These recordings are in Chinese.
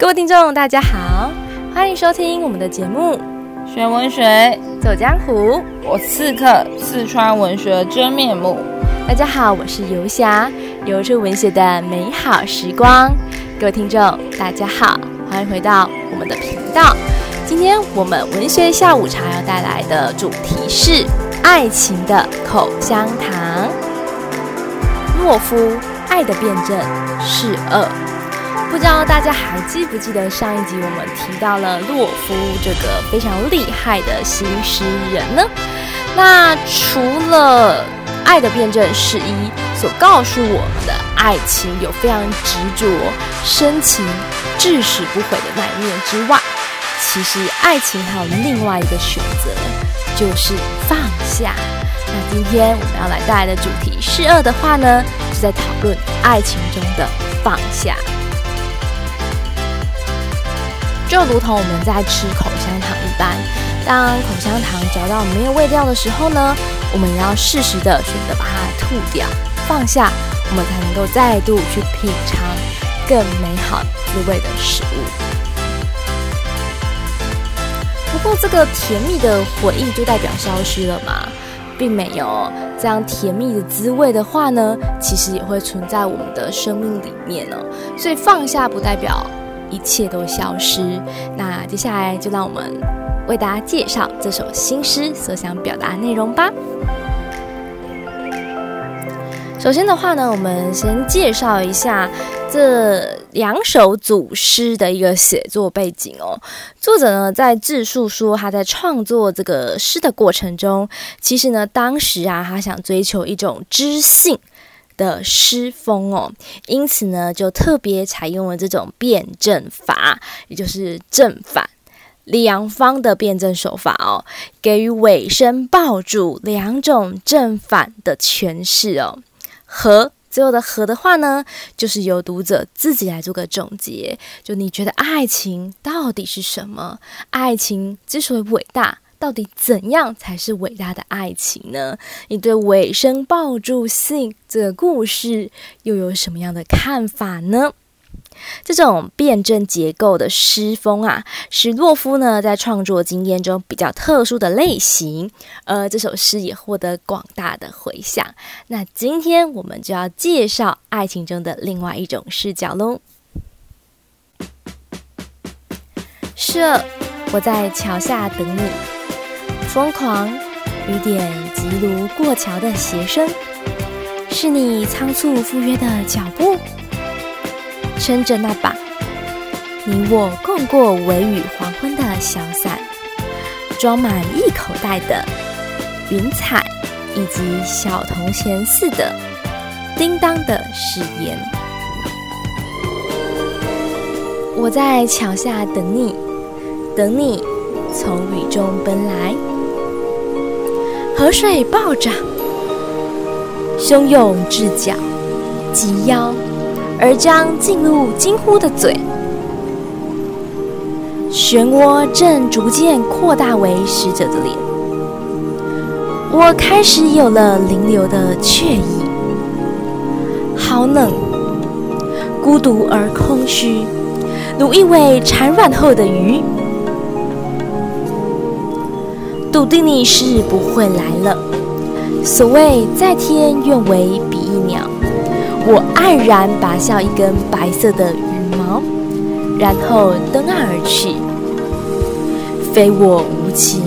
各位听众，大家好，欢迎收听我们的节目《学文学走江湖》，我刺客四川文学真面目。大家好，我是游侠，游出文学的美好时光。各位听众，大家好，欢迎回到我们的频道。今天我们文学下午茶要带来的主题是爱情的口香糖。懦夫，爱的辩证是恶。不知道大家还记不记得上一集我们提到了洛夫这个非常厉害的新诗人呢？那除了爱的辩证是一所告诉我们的爱情有非常执着、深情、至死不悔的那一面之外，其实爱情还有另外一个选择，就是放下。那今天我们要来带来的主题是二的话呢，就在讨论爱情中的放下。就如同我们在吃口香糖一般，当口香糖嚼到没有味道的时候呢，我们要适时的选择把它吐掉，放下，我们才能够再度去品尝更美好滋味的食物。不过，这个甜蜜的回忆就代表消失了吗？并没有，这样甜蜜的滋味的话呢，其实也会存在我们的生命里面呢。所以放下不代表。一切都消失。那接下来就让我们为大家介绍这首新诗所想表达内容吧。首先的话呢，我们先介绍一下这两首组诗的一个写作背景哦。作者呢在自述说，他在创作这个诗的过程中，其实呢当时啊，他想追求一种知性。的诗风哦，因此呢，就特别采用了这种辩证法，也就是正反两方的辩证手法哦，给予尾声抱住两种正反的诠释哦。和最后的和的话呢，就是由读者自己来做个总结，就你觉得爱情到底是什么？爱情之所以伟大。到底怎样才是伟大的爱情呢？你对尾声抱住信这个故事又有什么样的看法呢？这种辩证结构的诗风啊，是洛夫呢在创作经验中比较特殊的类型，而这首诗也获得广大的回响。那今天我们就要介绍爱情中的另外一种视角喽。是，我在桥下等你。疯狂，雨点急如过桥的鞋声，是你仓促赴约的脚步。撑着那把你我共过微雨黄昏的小伞，装满一口袋的云彩，以及小铜钱似的叮当的誓言。我在桥下等你，等你从雨中奔来。河水暴涨，汹涌至脚，及腰，而将进入惊呼的嘴。漩涡正逐渐扩大为死者的脸。我开始有了零流的雀意，好冷，孤独而空虚，如一尾产卵后的鱼。定你是不会来了。所谓在天愿为比翼鸟，我黯然拔下一根白色的羽毛，然后登岸而去。非我无情，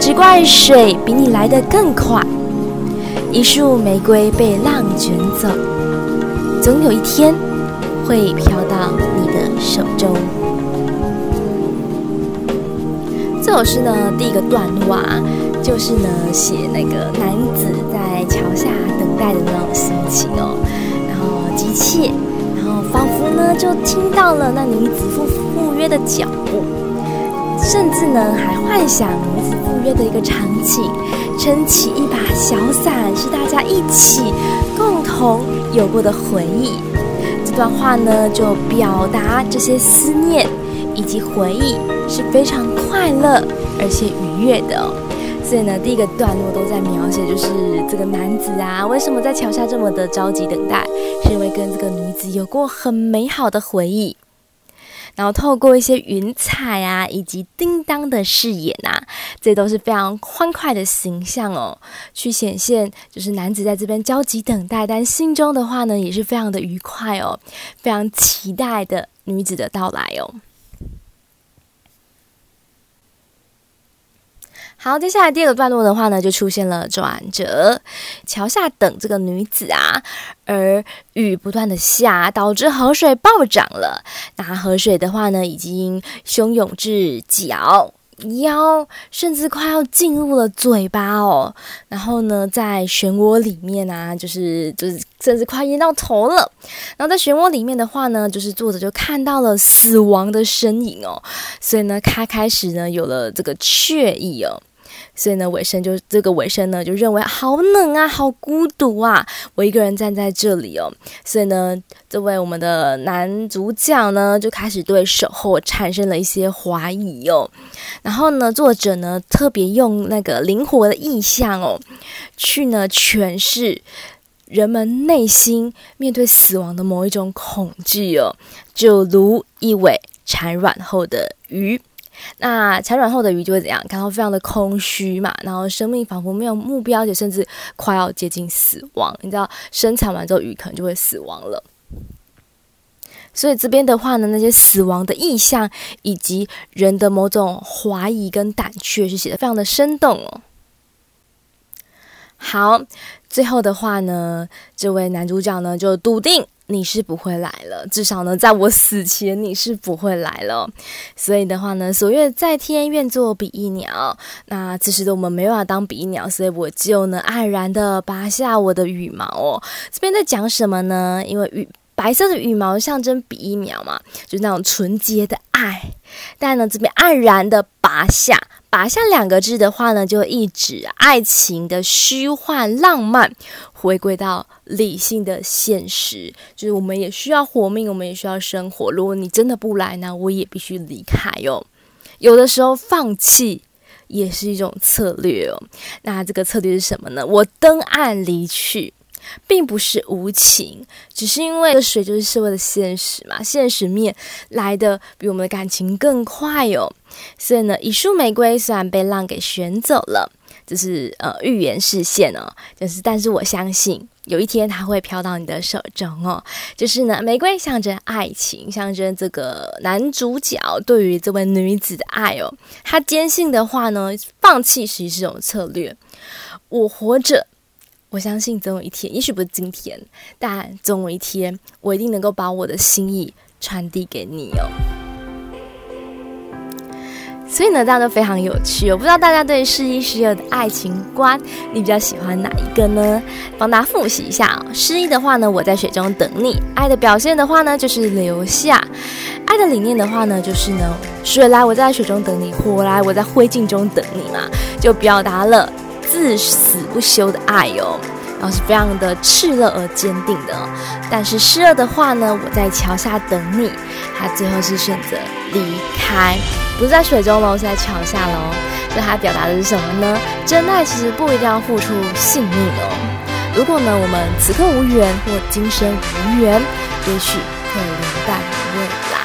只怪水比你来得更快。一束玫瑰被浪卷走，总有一天会飘到你的手中。这首诗呢，第一个段落啊，就是呢写那个男子在桥下等待的那种心情哦，然后急切，然后仿佛呢就听到了那女子赴赴约的脚步，甚至呢还幻想女子赴约的一个场景，撑起一把小伞，是大家一起共同有过的回忆。这段话呢就表达这些思念。以及回忆是非常快乐而且愉悦的哦，所以呢，第一个段落都在描写，就是这个男子啊，为什么在桥下这么的着急等待，是因为跟这个女子有过很美好的回忆。然后透过一些云彩啊，以及叮当的饰演啊，这都是非常欢快的形象哦，去显现就是男子在这边焦急等待，但心中的话呢，也是非常的愉快哦，非常期待的女子的到来哦。好，接下来第二个段落的话呢，就出现了转折。桥下等这个女子啊，而雨不断的下，导致河水暴涨了。那河水的话呢，已经汹涌至脚、腰，甚至快要进入了嘴巴哦。然后呢，在漩涡里面啊，就是就是，甚至快淹到头了。然后在漩涡里面的话呢，就是作者就看到了死亡的身影哦。所以呢，他开始呢有了这个却意哦。所以呢，尾生就这个尾生呢，就认为好冷啊，好孤独啊，我一个人站在这里哦。所以呢，这位我们的男主角呢，就开始对守候产生了一些怀疑哦。然后呢，作者呢特别用那个灵活的意象哦，去呢诠释人们内心面对死亡的某一种恐惧哦，就如一尾产卵后的鱼。那产卵后的鱼就会怎样？感到非常的空虚嘛，然后生命仿佛没有目标，且甚至快要接近死亡。你知道，生产完之后鱼可能就会死亡了。所以这边的话呢，那些死亡的意象以及人的某种怀疑跟胆怯，是写得非常的生动哦。好，最后的话呢，这位男主角呢就笃定。你是不会来了，至少呢，在我死前你是不会来了。所以的话呢，所愿在天愿作比翼鸟，那此时的我们没办法当比翼鸟，所以我就呢黯然的拔下我的羽毛哦。这边在讲什么呢？因为羽白色的羽毛象征比翼鸟嘛，就是那种纯洁的爱。但呢，这边黯然的拔下。拔下两个字的话呢，就意指爱情的虚幻浪漫，回归到理性的现实。就是我们也需要活命，我们也需要生活。如果你真的不来呢，我也必须离开哦。有的时候放弃也是一种策略哦。那这个策略是什么呢？我登岸离去。并不是无情，只是因为这水就是社会的现实嘛，现实面来的比我们的感情更快哦。所以呢，一束玫瑰虽然被浪给卷走了，就是呃预言实现哦，就是但是我相信有一天它会飘到你的手中哦。就是呢，玫瑰象征爱情，象征这个男主角对于这位女子的爱哦。他坚信的话呢，放弃其实是一种策略。我活着。我相信总有一天，也许不是今天，但总有一天，我一定能够把我的心意传递给你哦。所以呢，大家都非常有趣。我不知道大家对失一失二的爱情观，你比较喜欢哪一个呢？帮大家复习一下哦。失一的话呢，我在水中等你；爱的表现的话呢，就是留下；爱的理念的话呢，就是呢，水来我在水中等你，火来我在灰烬中等你嘛，就表达了。至死不休的爱哦，然后是非常的炽热而坚定的。但是失热的话呢，我在桥下等你，他最后是选择离开，不是在水中喽，是在桥下喽。所以他表达的是什么呢？真爱其实不一定要付出性命哦。如果呢，我们此刻无缘或今生无缘，也许可以留待未来。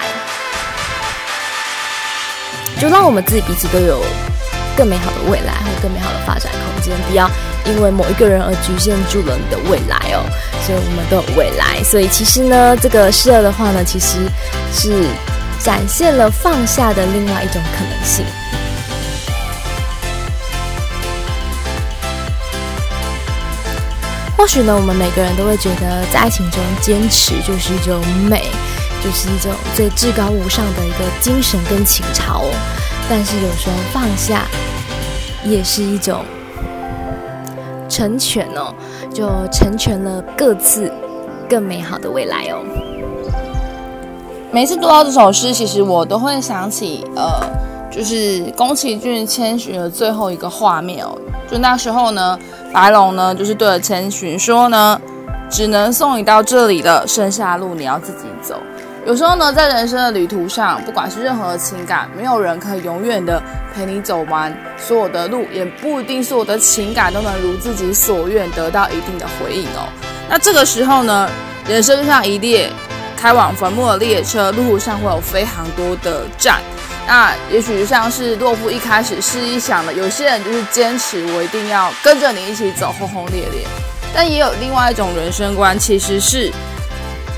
就让我们自己彼此都有。更美好的未来和更美好的发展空间，不要因为某一个人而局限住了你的未来哦。所以我们都有未来，所以其实呢，这个失二的话呢，其实是展现了放下的另外一种可能性。或许呢，我们每个人都会觉得，在爱情中坚持就是一种美，就是一种最至高无上的一个精神跟情操哦。但是有时候放下，也是一种成全哦，就成全了各自更美好的未来哦。每次读到这首诗，其实我都会想起，呃，就是宫崎骏千寻的最后一个画面哦。就那时候呢，白龙呢，就是对着千寻说呢，只能送你到这里了，剩下路你要自己走。有时候呢，在人生的旅途上，不管是任何情感，没有人可以永远的陪你走完所有的路，也不一定所有的情感都能如自己所愿得到一定的回应哦。那这个时候呢，人生就像一列开往坟墓的列车，路上会有非常多的站。那也许像是洛夫一开始是一想的，有些人就是坚持我一定要跟着你一起走，轰轰烈烈。但也有另外一种人生观，其实是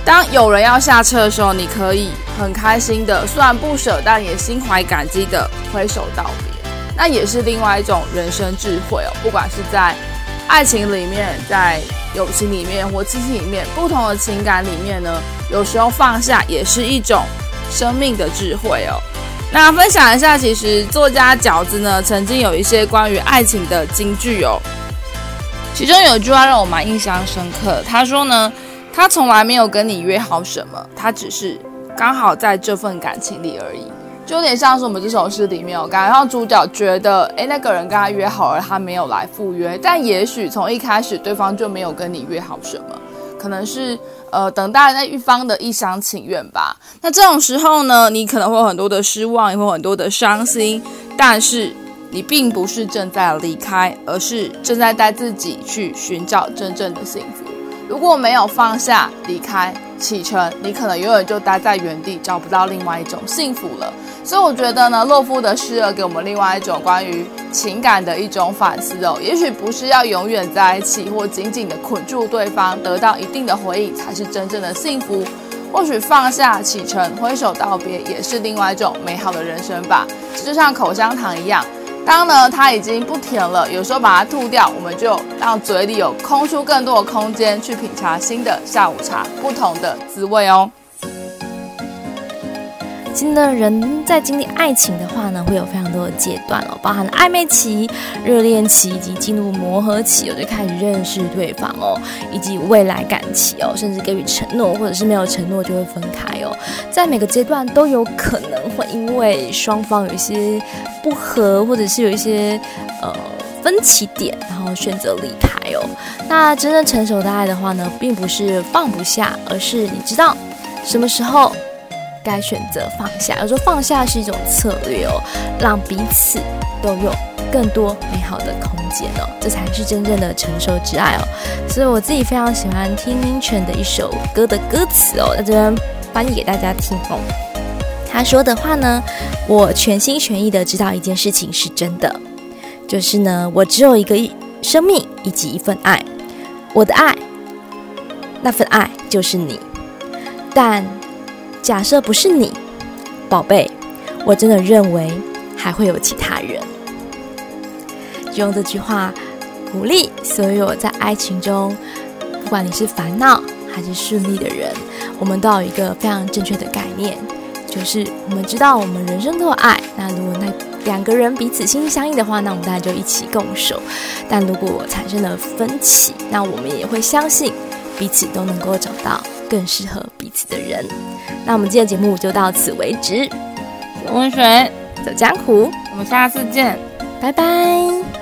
当有人要下车的时候，你可以很开心的，虽然不舍，但也心怀感激的挥手道别。那也是另外一种人生智慧哦。不管是在爱情里面，在友情里面，或亲情里面，不同的情感里面呢，有时候放下也是一种生命的智慧哦。那分享一下，其实作家饺子呢，曾经有一些关于爱情的金句哦。其中有一句话让我蛮印象深刻，他说呢，他从来没有跟你约好什么，他只是刚好在这份感情里而已。就有点像是我们这首诗里面有感觉主角觉得，诶，那个人跟他约好了，他没有来赴约，但也许从一开始对方就没有跟你约好什么，可能是。呃，等待那一方的一厢情愿吧。那这种时候呢，你可能会有很多的失望，也会有很多的伤心。但是你并不是正在离开，而是正在带自己去寻找真正的幸福。如果没有放下、离开、启程，你可能永远就待在原地，找不到另外一种幸福了。所以我觉得呢，洛夫的诗儿给我们另外一种关于情感的一种反思哦。也许不是要永远在一起，或紧紧的捆住对方，得到一定的回应才是真正的幸福。或许放下、启程、挥手道别，也是另外一种美好的人生吧。就像口香糖一样，当呢它已经不甜了，有时候把它吐掉，我们就让嘴里有空出更多的空间，去品尝新的下午茶，不同的滋味哦。新的人在经历爱情的话呢，会有非常多的阶段哦，包含了暧昧期、热恋期以及进入磨合期，我，就开始认识对方哦，以及未来感期哦，甚至给予承诺，或者是没有承诺就会分开哦。在每个阶段都有可能会因为双方有一些不合，或者是有一些呃分歧点，然后选择离开哦。那真正成熟的爱的话呢，并不是放不下，而是你知道什么时候。该选择放下，有时候放下是一种策略哦，让彼此都有更多美好的空间哦，这才是真正的成熟之爱哦。所以我自己非常喜欢听明泉的一首歌的歌词哦，在这边翻译给大家听哦。他说的话呢，我全心全意的知道一件事情是真的，就是呢，我只有一个生命以及一份爱，我的爱，那份爱就是你，但。假设不是你，宝贝，我真的认为还会有其他人。就用这句话鼓励所有在爱情中，不管你是烦恼还是顺利的人，我们都有一个非常正确的概念，就是我们知道我们人生都有爱。那如果那两个人彼此心心相印的话，那我们大家就一起共守。但如果产生了分歧，那我们也会相信彼此都能够找到更适合彼此的人。那我们今天的节目就到此为止。温水走江湖，我们下次见，拜拜。